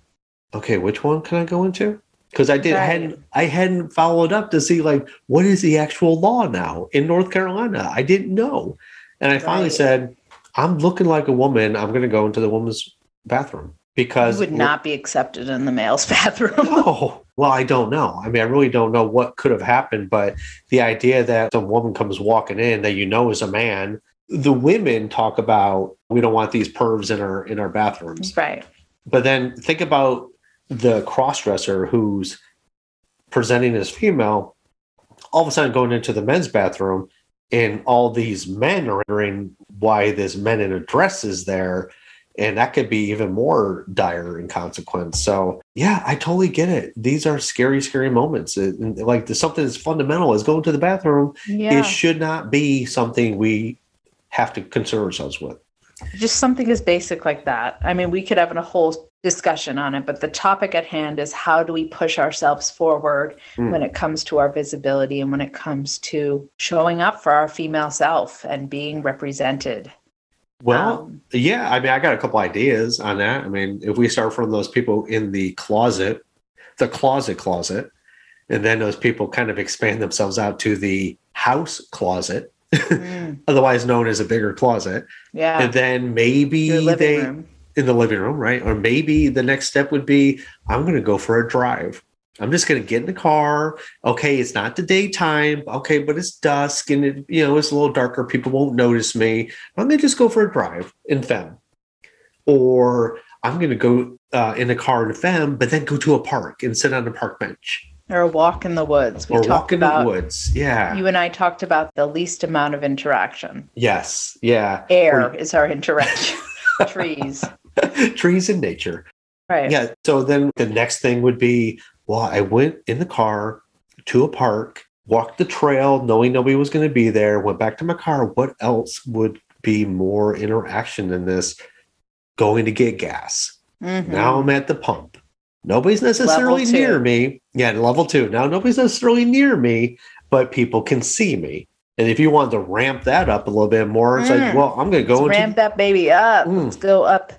"Okay, which one can I go into?" Because I did right. hadn't I hadn't followed up to see like what is the actual law now in North Carolina. I didn't know, and I finally said, "I'm looking like a woman. I'm going to go into the woman's bathroom." because you would not be accepted in the male's [LAUGHS] bathroom. oh, well, I don't know. I mean, I really don't know what could have happened, but the idea that some woman comes walking in that you know is a man, the women talk about we don't want these pervs in our in our bathrooms. Right. But then think about the crossdresser who's presenting as female, all of a sudden going into the men's bathroom and all these men are wondering why this men in a dress is there and that could be even more dire in consequence so yeah i totally get it these are scary scary moments it, like the, something as fundamental as going to the bathroom yeah. it should not be something we have to concern ourselves with just something as basic like that i mean we could have a whole discussion on it but the topic at hand is how do we push ourselves forward mm. when it comes to our visibility and when it comes to showing up for our female self and being represented well, um, yeah, I mean, I got a couple ideas on that. I mean, if we start from those people in the closet, the closet closet, and then those people kind of expand themselves out to the house closet, mm. [LAUGHS] otherwise known as a bigger closet. Yeah. And then maybe they room. in the living room, right? Or maybe the next step would be I'm going to go for a drive. I'm just going to get in the car. Okay, it's not the daytime. Okay, but it's dusk and it, you know, it's a little darker. People won't notice me. I'm going to just go for a drive in Fem. Or I'm going to go uh, in a car in Fem, but then go to a park and sit on a park bench. Or a walk in the woods. We or walk in about, the woods. Yeah. You and I talked about the least amount of interaction. Yes. Yeah. Air or, is our interaction. [LAUGHS] Trees. Trees in nature. Right. Yeah. So then the next thing would be well, I went in the car to a park, walked the trail knowing nobody was going to be there, went back to my car. What else would be more interaction than this? Going to get gas. Mm-hmm. Now I'm at the pump. Nobody's necessarily near me. Yeah, level two. Now nobody's necessarily near me, but people can see me. And if you want to ramp that up a little bit more, it's mm. like, well, I'm going to go into ramp that baby up. Mm. Let's go up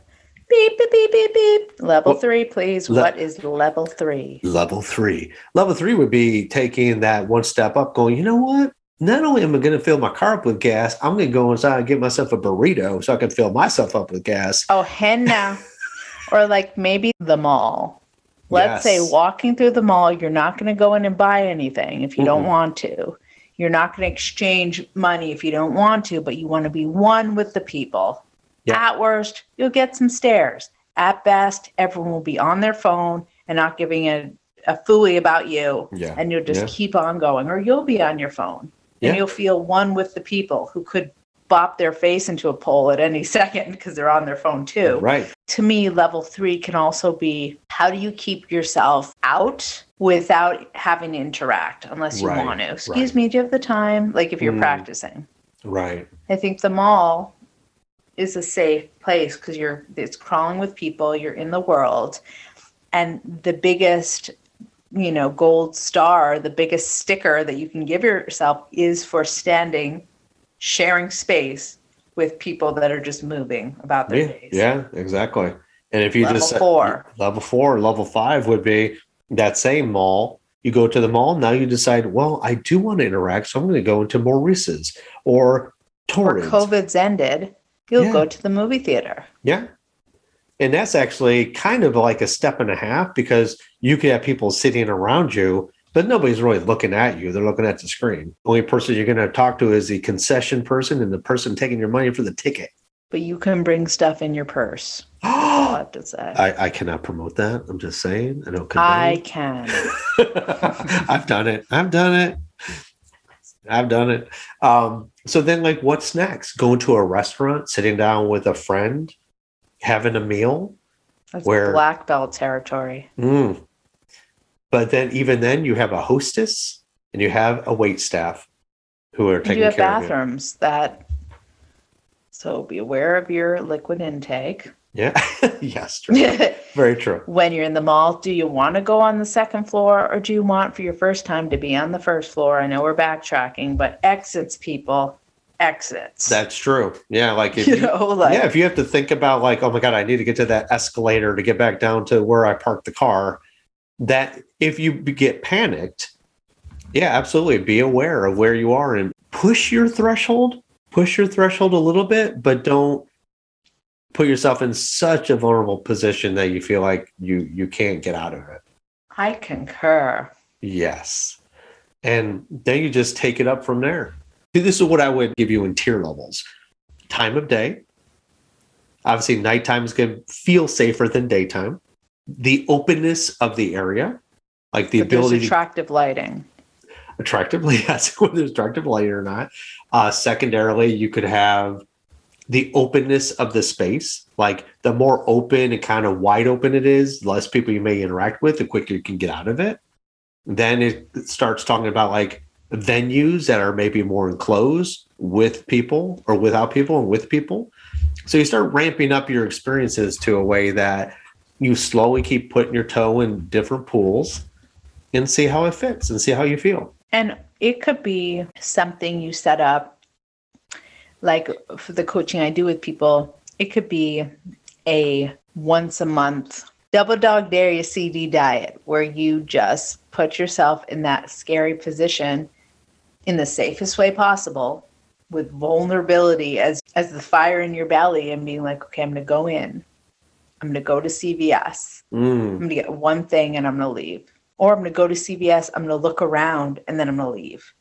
Beep, beep, beep, beep, beep. Level well, three, please. Le- what is level three? Level three. Level three would be taking that one step up, going, you know what? Not only am I going to fill my car up with gas, I'm going to go inside and get myself a burrito so I can fill myself up with gas. Oh, henna. [LAUGHS] or like maybe the mall. Let's yes. say walking through the mall, you're not going to go in and buy anything if you mm-hmm. don't want to. You're not going to exchange money if you don't want to, but you want to be one with the people. Yeah. At worst, you'll get some stares. At best, everyone will be on their phone and not giving a, a fooey about you. Yeah. And you'll just yeah. keep on going, or you'll be on your phone yeah. and you'll feel one with the people who could bop their face into a pole at any [LAUGHS] second because they're on their phone too. Right. To me, level three can also be how do you keep yourself out without having to interact unless you Right, want to? Excuse right. me, do you have the time? Like if you're Mm. practicing. Right. I think the mall is a safe place because you're it's crawling with people, you're in the world. And the biggest, you know, gold star, the biggest sticker that you can give yourself is for standing, sharing space with people that are just moving about their Yeah, days. yeah, exactly. And if you Level just four. level four, level five would be that same mall. You go to the mall, now you decide, well, I do want to interact, so I'm going to go into Maurices or Or COVID's ended, you'll Yeah. go to the movie theater. Yeah. And that's actually kind of like a step and a half because you could have people sitting around you, but nobody's really looking at you. They're looking at the screen. The Only person you're going to talk to is the concession person and the person taking your money for the ticket. But you can bring stuff in your purse. [GASPS] All I I, have to say. I cannot promote that. I'm just saying. I don't I can. [LAUGHS] I've done it. I've done it. I've done it. Um, so then, like, what's next? Going to a restaurant, sitting down with a friend, having a meal. That's Where- black belt territory. Mm. But then, even then, you have a hostess and you have a wait staff who are And taking you have care of bathrooms that so be aware of your liquid intake. Yeah. [LAUGHS] yes. True. [LAUGHS] Very true. when you're in the mall, do you want to go on the second floor or do you want for your first time to be on the first floor? I know we're backtracking, but exits people, exits. That's true. Yeah. Like if [LAUGHS] you you, know, like yeah, if you have to think about like, oh my god, I need to get to that escalator to get back down to where I parked the car. That if you get panicked, yeah, absolutely, be aware of where you are and push your threshold. Push your threshold a little bit, but don't put yourself in such a vulnerable position that you feel like you you can't get out of it. I concur. Yes. And then you just take it up from there. See, This is what I would give you in tier levels time of day. Obviously, nighttime is going to feel safer than daytime. The openness of the area, like the but there's ability to attractive lighting. attractively, [LAUGHS] yes, whether there's attractive light or not. Uh, secondarily, you could have the openness of the space. Like the more open and kind of wide open it is, the less people you may interact with, the quicker you can get out of it. Then it starts talking about like venues that are maybe more enclosed with people or without people and with people. So you start ramping up your experiences to a way that you slowly keep putting your toe in different pools and see how it fits and see how you feel. And it could be something you set up, like for the coaching I do with people, it could be a once a month double dog dare you CD diet where you just put yourself in that scary position in the safest way possible with vulnerability as as the fire in your belly and being like, okay, I'm gonna go in. I'm gonna go to CVS. Mm, I'm gonna get one thing and I'm gonna leave. Or I'm gonna go to CVS, I'm gonna look around and then I'm gonna leave.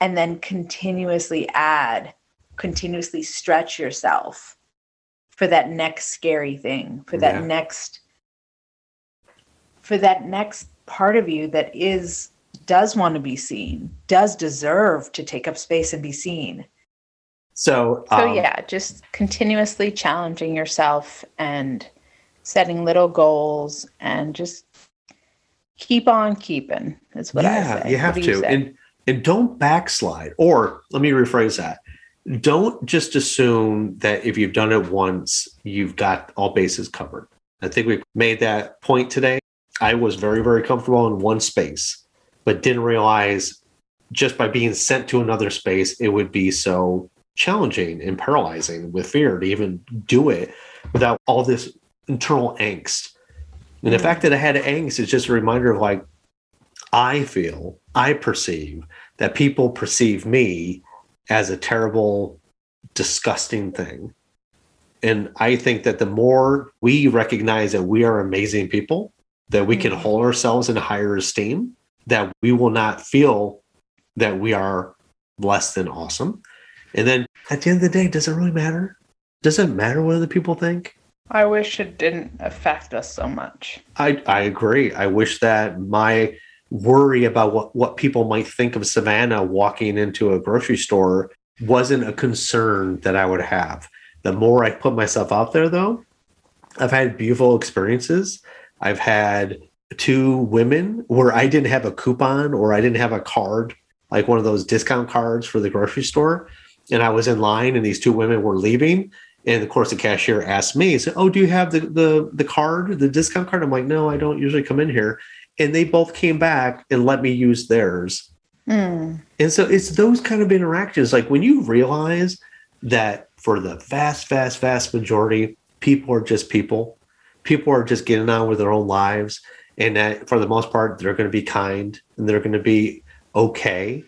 And then continuously add, continuously stretch yourself for that next scary thing, for that Yeah. next for that next part of you that is does want to be seen, does deserve to take up space and be seen. So, So um, yeah, just continuously challenging yourself and setting little goals and just keep on keeping. Is what I yeah, say. you have to, say? and and don't backslide. Or let me rephrase that: don't just assume that if you've done it once, you've got all bases covered. I think we made that point today. I was very, very comfortable in one space, but didn't realize just by being sent to another space, it would be so challenging and paralyzing with fear to even do it without all this internal angst. And the fact that I had angst is just a reminder of like, I feel, I perceive that people perceive me as a terrible, disgusting thing. And I think that the more we recognize that we are amazing people, that we can Mhm. hold ourselves in higher esteem, that we will not feel that we are less than awesome. And then at the end of the day, does it really matter? Does it matter what other people think? I wish it didn't affect us so much. I, I agree. I wish that my worry about what, what people might think of Savannah walking into a grocery store wasn't a concern that I would have. The more I put myself out there, though, I've had beautiful experiences I've had two women where I didn't have a coupon or I didn't have a card, like one of those discount cards for the grocery store. And I was in line and these two women were leaving. And of course the cashier asked me, said, Oh, do you have the the the card, the discount card? I'm like, no, I don't usually come in here. And they both came back and let me use theirs. Mm. And so it's those kind of interactions. Like when you realize that for the vast, vast, vast majority, people are just people. People are just getting on with their own lives. And that for the most part, they're going to be kind and they're going to be okay.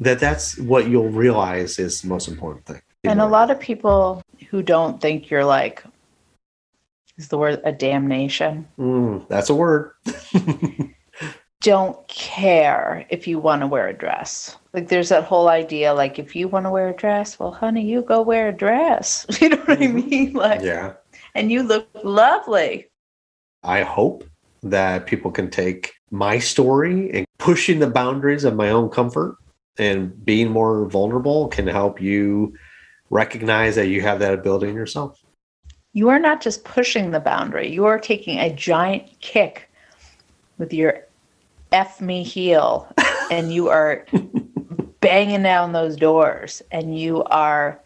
That that's what you'll realize is the most important thing. And a lot of people who don't think you're like, is the word a damnation, Mm, that's a word. [LAUGHS] don't care if you want to wear a dress. Like there's that whole idea, like if you want to wear a dress, well, honey, you go wear a dress. [LAUGHS] You know what I Mhm. mean? Like, yeah. and you look lovely. I hope that people can take my story and pushing the boundaries of my own comfort and being more vulnerable can help you recognize that you have that ability in yourself. You are not just pushing the boundary, you are taking a giant kick with your F me heel [LAUGHS] and you are banging down those doors and you are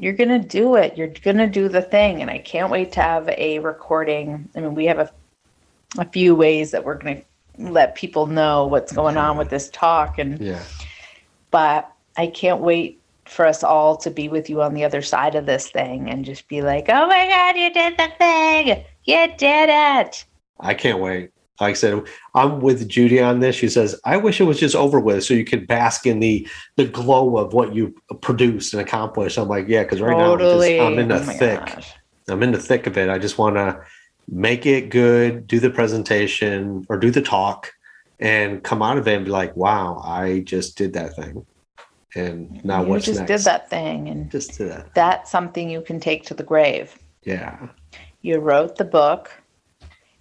you're going to do it. You're going to do the thing and I can't wait to have a recording. I mean, we have a a few ways that we're going to let people know what's going on with this talk and Yeah. but I can't wait for us all to be with you on the other side of this thing and just be like, oh my God, you did the thing. You did it. I can't wait. Like I said, I'm with Judy on this. She says, I wish it was just over with so you could bask in the the glow of what you produced and accomplished. I'm like, yeah, because right now I'm, just- I'm in the Oh thick. gosh. I'm in the thick of it. I just want to make it good, do the presentation or do the talk, and come out of it and be like, "Wow, I just did that thing." And now you what's just next? did that thing. And Just did that. that's something you can take to the grave. Yeah. You wrote the book,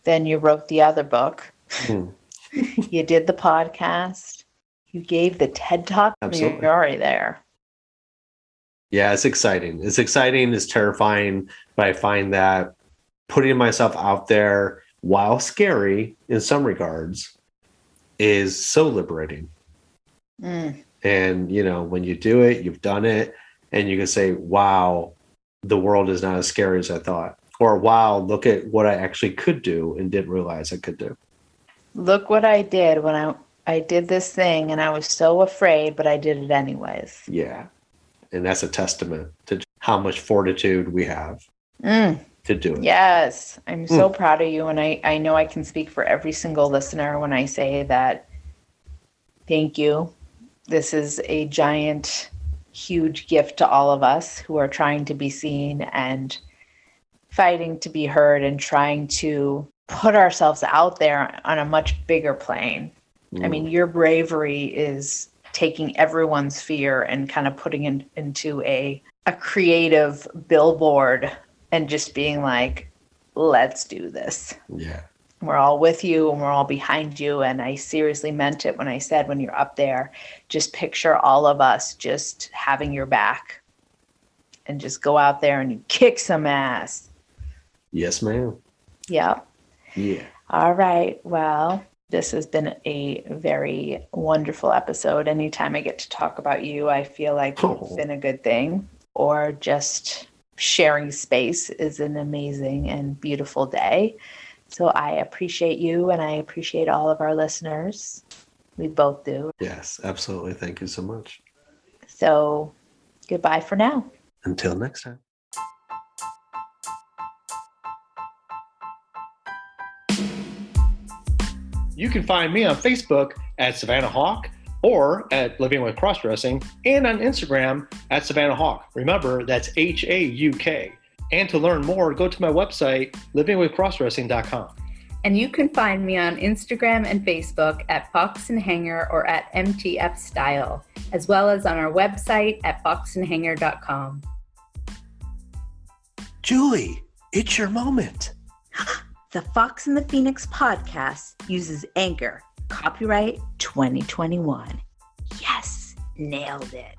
then you wrote the other book, Hmm. [LAUGHS] you did the podcast, you gave the TED talk. Absolutely. You're already there. Yeah, it's exciting. It's exciting. It's terrifying, but I find that putting myself out there, while scary in some regards, is so liberating. Mm. And you know, when you do it, you've done it, and you can say, "Wow, the world is not as scary as I thought," or "Wow, look at what I actually could do and didn't realize I could do." Look what I did when I I did this thing and I was so afraid, but I did it anyways. Yeah, and that's a testament to how much fortitude we have Mm. to do it. Yes, I'm so proud of you. And I, I know I can speak for every single listener when I say that thank you. This is a giant, huge gift to all of us who are trying to be seen and fighting to be heard and trying to put ourselves out there on a much bigger plane. I mean, mm. your bravery is taking everyone's fear and kind of putting it into a a creative billboard and just being like, let's do this. yeah. We're all with you and we're all behind you. And I seriously meant it when I said, when you're up there, just picture all of us just having your back and just go out there and you kick some ass. Yes, ma'am. Yep. Yeah. All right. Well, this has been a very wonderful episode. Anytime I get to talk about you, I feel like it's oh. been a good thing. Or just sharing space is an amazing and beautiful day. So I appreciate you and I appreciate all of our listeners. We both do. Yes, absolutely. Thank you so much. So goodbye for now. Until next time. You can find me on Facebook at Savannah Hauk or at Living with Crossdressing and on Instagram at Savannah Hauk. Remember, that's H A U K. And to learn more, go to my website, livingwithcrossdressing.com. And you can find me on Instagram and Facebook at Fox and Hanger or at MTF Style, as well as on our website at foxandhanger.com. Julie, it's your moment. [GASPS] The Fox and the Phoenix podcast uses Anchor. Copyright 2021. Yes, nailed it.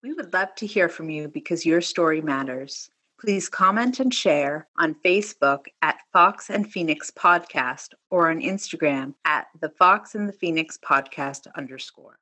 We would love to hear from you because your story matters. Please comment and share on Facebook at Fox and Phoenix Podcast or on Instagram at the Fox and the Phoenix Podcast underscore.